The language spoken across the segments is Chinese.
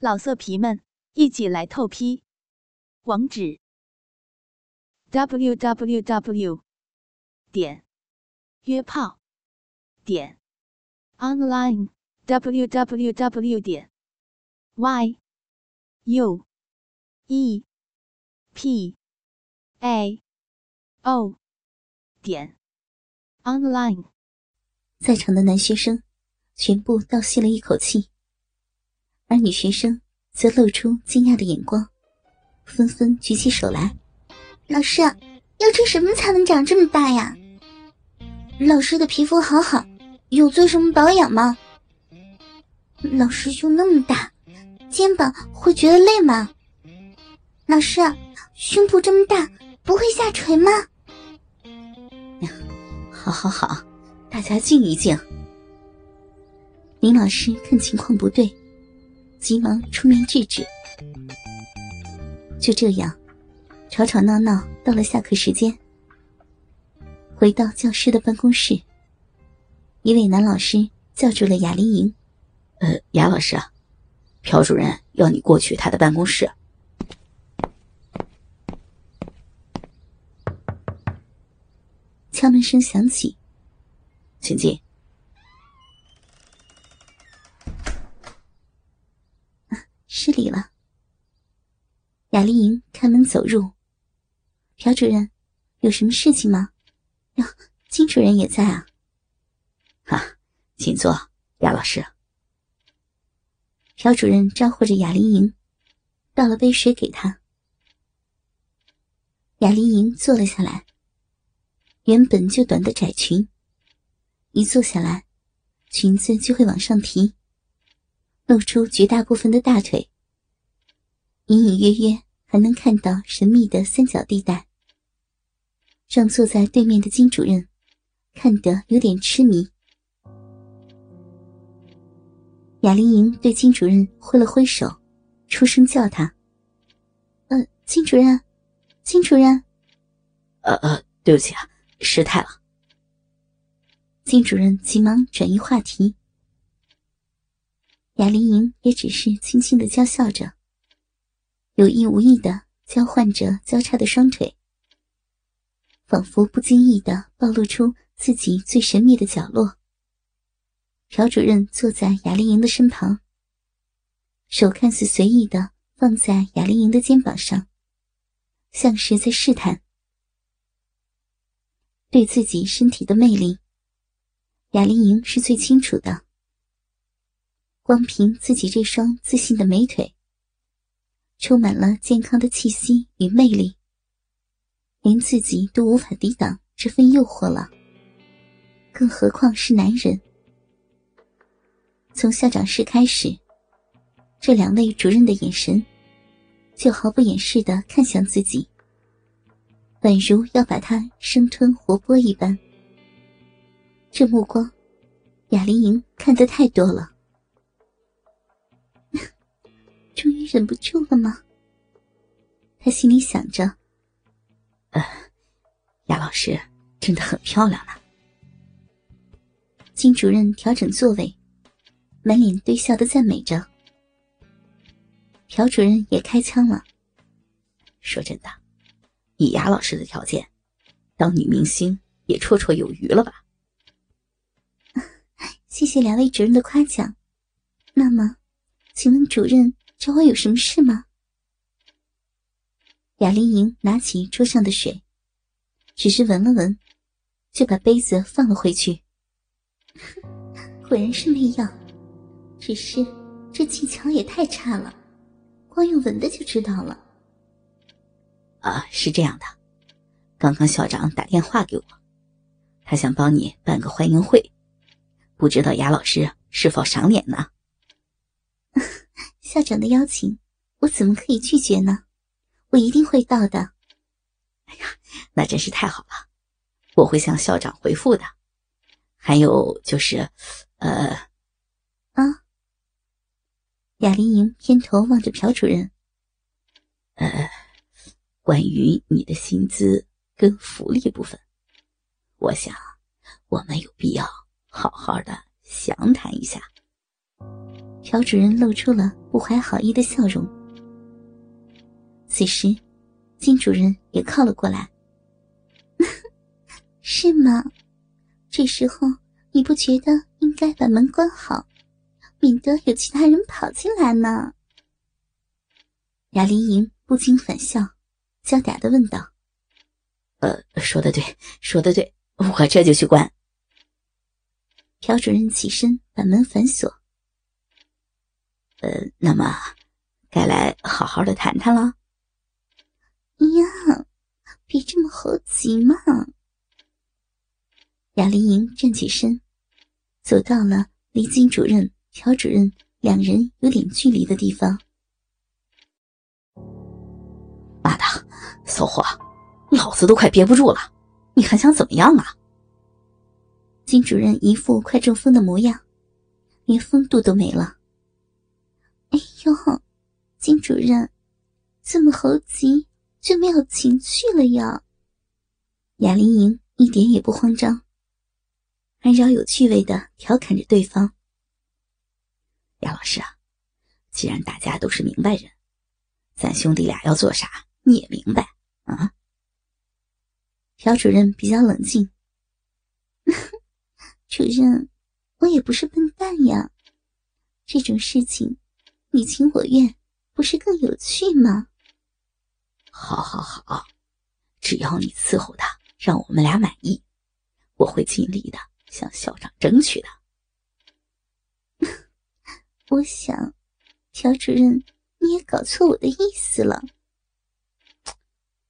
老色皮们，一起来透批！网址：w w w 点约炮点 online w w w 点 y u e p a o 点 online。在场的男学生全部倒吸了一口气。而女学生则露出惊讶的眼光，纷纷举起手来：“老师，要吃什么才能长这么大呀？老师的皮肤好好，有做什么保养吗？老师胸那么大，肩膀会觉得累吗？老师，胸部这么大，不会下垂吗？”好好好，大家静一静。林老师看情况不对。急忙出面制止。就这样，吵吵闹闹到了下课时间。回到教师的办公室，一位男老师叫住了雅丽莹：“呃，雅老师，朴主任要你过去他的办公室。”敲门声响起，请进。失礼了。雅丽莹开门走入。朴主任，有什么事情吗？哟，金主任也在啊。啊，请坐，雅老师。朴主任招呼着雅丽莹，倒了杯水给她。雅丽莹坐了下来。原本就短的窄裙，一坐下来，裙子就会往上提。露出绝大部分的大腿，隐隐约约还能看到神秘的三角地带，让坐在对面的金主任看得有点痴迷。雅丽莹对金主任挥了挥手，出声叫他：“呃，金主任，金主任。”“呃呃，对不起啊，失态了。”金主任急忙转移话题。雅丽莹也只是轻轻的娇笑着，有意无意的交换着交叉的双腿，仿佛不经意的暴露出自己最神秘的角落。朴主任坐在雅丽莹的身旁，手看似随意的放在雅丽莹的肩膀上，像是在试探。对自己身体的魅力，雅丽莹是最清楚的。光凭自己这双自信的美腿，充满了健康的气息与魅力，连自己都无法抵挡这份诱惑了，更何况是男人。从校长室开始，这两位主任的眼神就毫不掩饰的看向自己，宛如要把他生吞活剥一般。这目光，雅玲莹看得太多了。终于忍不住了吗？他心里想着。呃，雅老师真的很漂亮呢。金主任调整座位，满脸堆笑的赞美着。朴主任也开腔了。说真的，以雅老师的条件，当女明星也绰绰有余了吧？谢谢两位主任的夸奖。那么，请问主任？找我有什么事吗？雅丽莹拿起桌上的水，只是闻了闻，就把杯子放了回去。哼果然是没有，只是这技巧也太差了，光用闻的就知道了。啊，是这样的，刚刚校长打电话给我，他想帮你办个欢迎会，不知道雅老师是否赏脸呢？校长的邀请，我怎么可以拒绝呢？我一定会到的。哎呀，那真是太好了！我会向校长回复的。还有就是，呃，啊，雅丽莹偏头望着朴主任。呃，关于你的薪资跟福利部分，我想我们有必要好好的详谈一下。朴主任露出了不怀好意的笑容。此时，金主任也靠了过来。是吗？这时候你不觉得应该把门关好，免得有其他人跑进来呢？雅玲莹不禁反笑，娇嗲的问道：“呃，说的对，说的对，我这就去关。”朴主任起身把门反锁。呃，那么，该来好好的谈谈了。呀，别这么猴急嘛！雅丽莹站起身，走到了离金主任、朴主任两人有点距离的地方。妈的，骚货，老子都快憋不住了，你还想怎么样啊？金主任一副快中风的模样，连风度都没了。金主任，这么猴急就没有情趣了呀？雅丽莹一点也不慌张，还饶有趣味的调侃着对方。杨老师啊，既然大家都是明白人，咱兄弟俩要做啥你也明白啊？朴主任比较冷静。主任，我也不是笨蛋呀，这种事情。你情我愿，不是更有趣吗？好，好，好，只要你伺候他，让我们俩满意，我会尽力的向校长争取的。我想，朴主任，你也搞错我的意思了。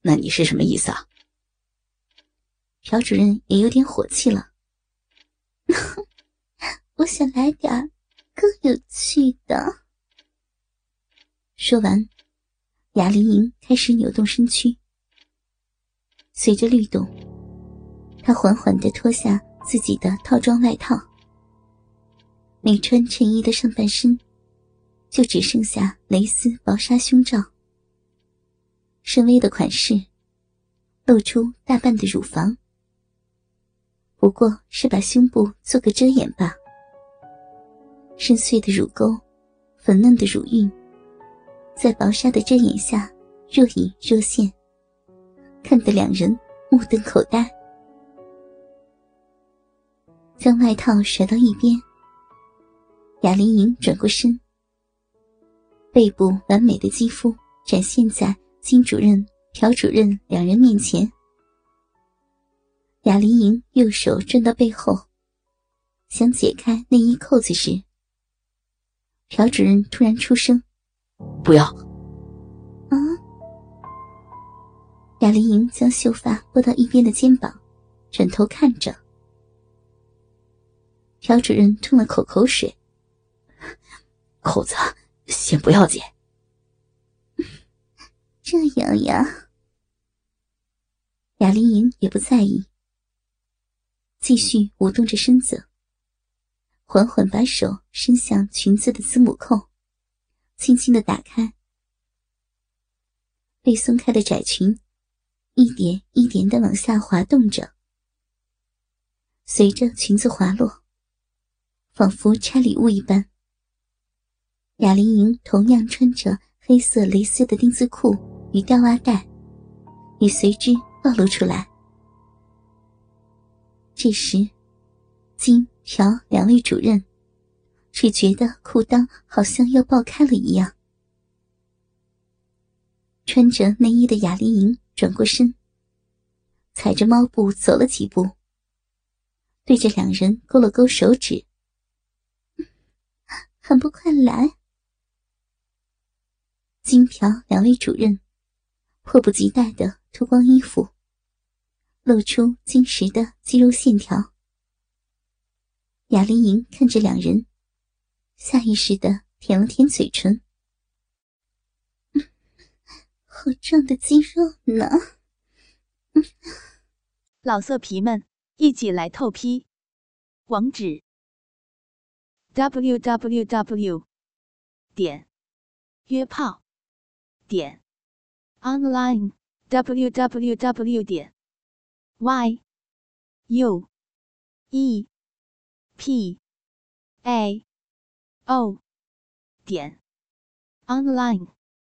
那你是什么意思啊？朴主任也有点火气了。我想来点更有趣的。说完，雅玲莹开始扭动身躯。随着律动，她缓缓的脱下自己的套装外套，没穿衬衣的上半身就只剩下蕾丝薄纱胸罩，深 V 的款式露出大半的乳房，不过是把胸部做个遮掩罢。深邃的乳沟，粉嫩的乳晕。在薄纱的遮掩下，若隐若现，看得两人目瞪口呆。将外套甩到一边，雅玲莹转过身，背部完美的肌肤展现在金主任、朴主任两人面前。雅玲莹右手转到背后，想解开内衣扣子时，朴主任突然出声。不要！啊！雅丽莹将秀发拨到一边的肩膀，转头看着朴主任，吞了口口水。扣子先不要解。这样呀？雅丽莹也不在意，继续舞动着身子，缓缓把手伸向裙子的子母扣。轻轻的打开，被松开的窄裙，一点一点的往下滑动着。随着裙子滑落，仿佛拆礼物一般。雅玲莹同样穿着黑色蕾丝的丁字裤与吊袜带，也随之暴露出来。这时，金朴两位主任。只觉得裤裆好像要爆开了一样。穿着内衣的雅丽莹转过身，踩着猫步走了几步，对着两人勾了勾手指：“还不快来！”金朴两位主任迫不及待的脱光衣服，露出坚实的肌肉线条。雅丽莹看着两人。下意识的舔了舔嘴唇，好壮的肌肉呢！老色皮们，一起来透批，网址：w w w 点约炮点 online w w w 点 y u e p a。O。点 online。